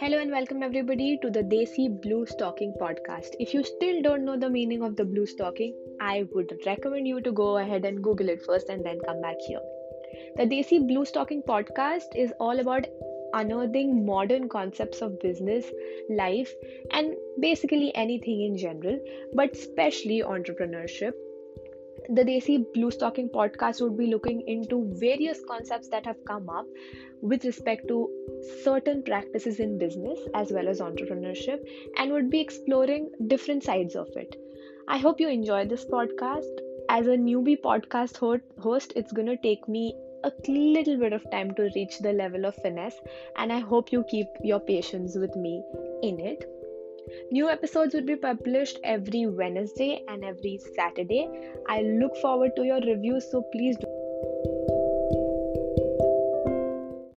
Hello and welcome everybody to the Desi Bluestocking podcast. If you still don't know the meaning of the blue stocking, I would recommend you to go ahead and Google it first and then come back here. The Desi Bluestocking podcast is all about unearthing modern concepts of business, life, and basically anything in general, but especially entrepreneurship the Desi Bluestocking podcast would be looking into various concepts that have come up with respect to certain practices in business as well as entrepreneurship and would be exploring different sides of it. I hope you enjoy this podcast. As a newbie podcast host, it's going to take me a little bit of time to reach the level of finesse, and I hope you keep your patience with me in it. New episodes will be published every Wednesday and every Saturday. I look forward to your reviews, so please do.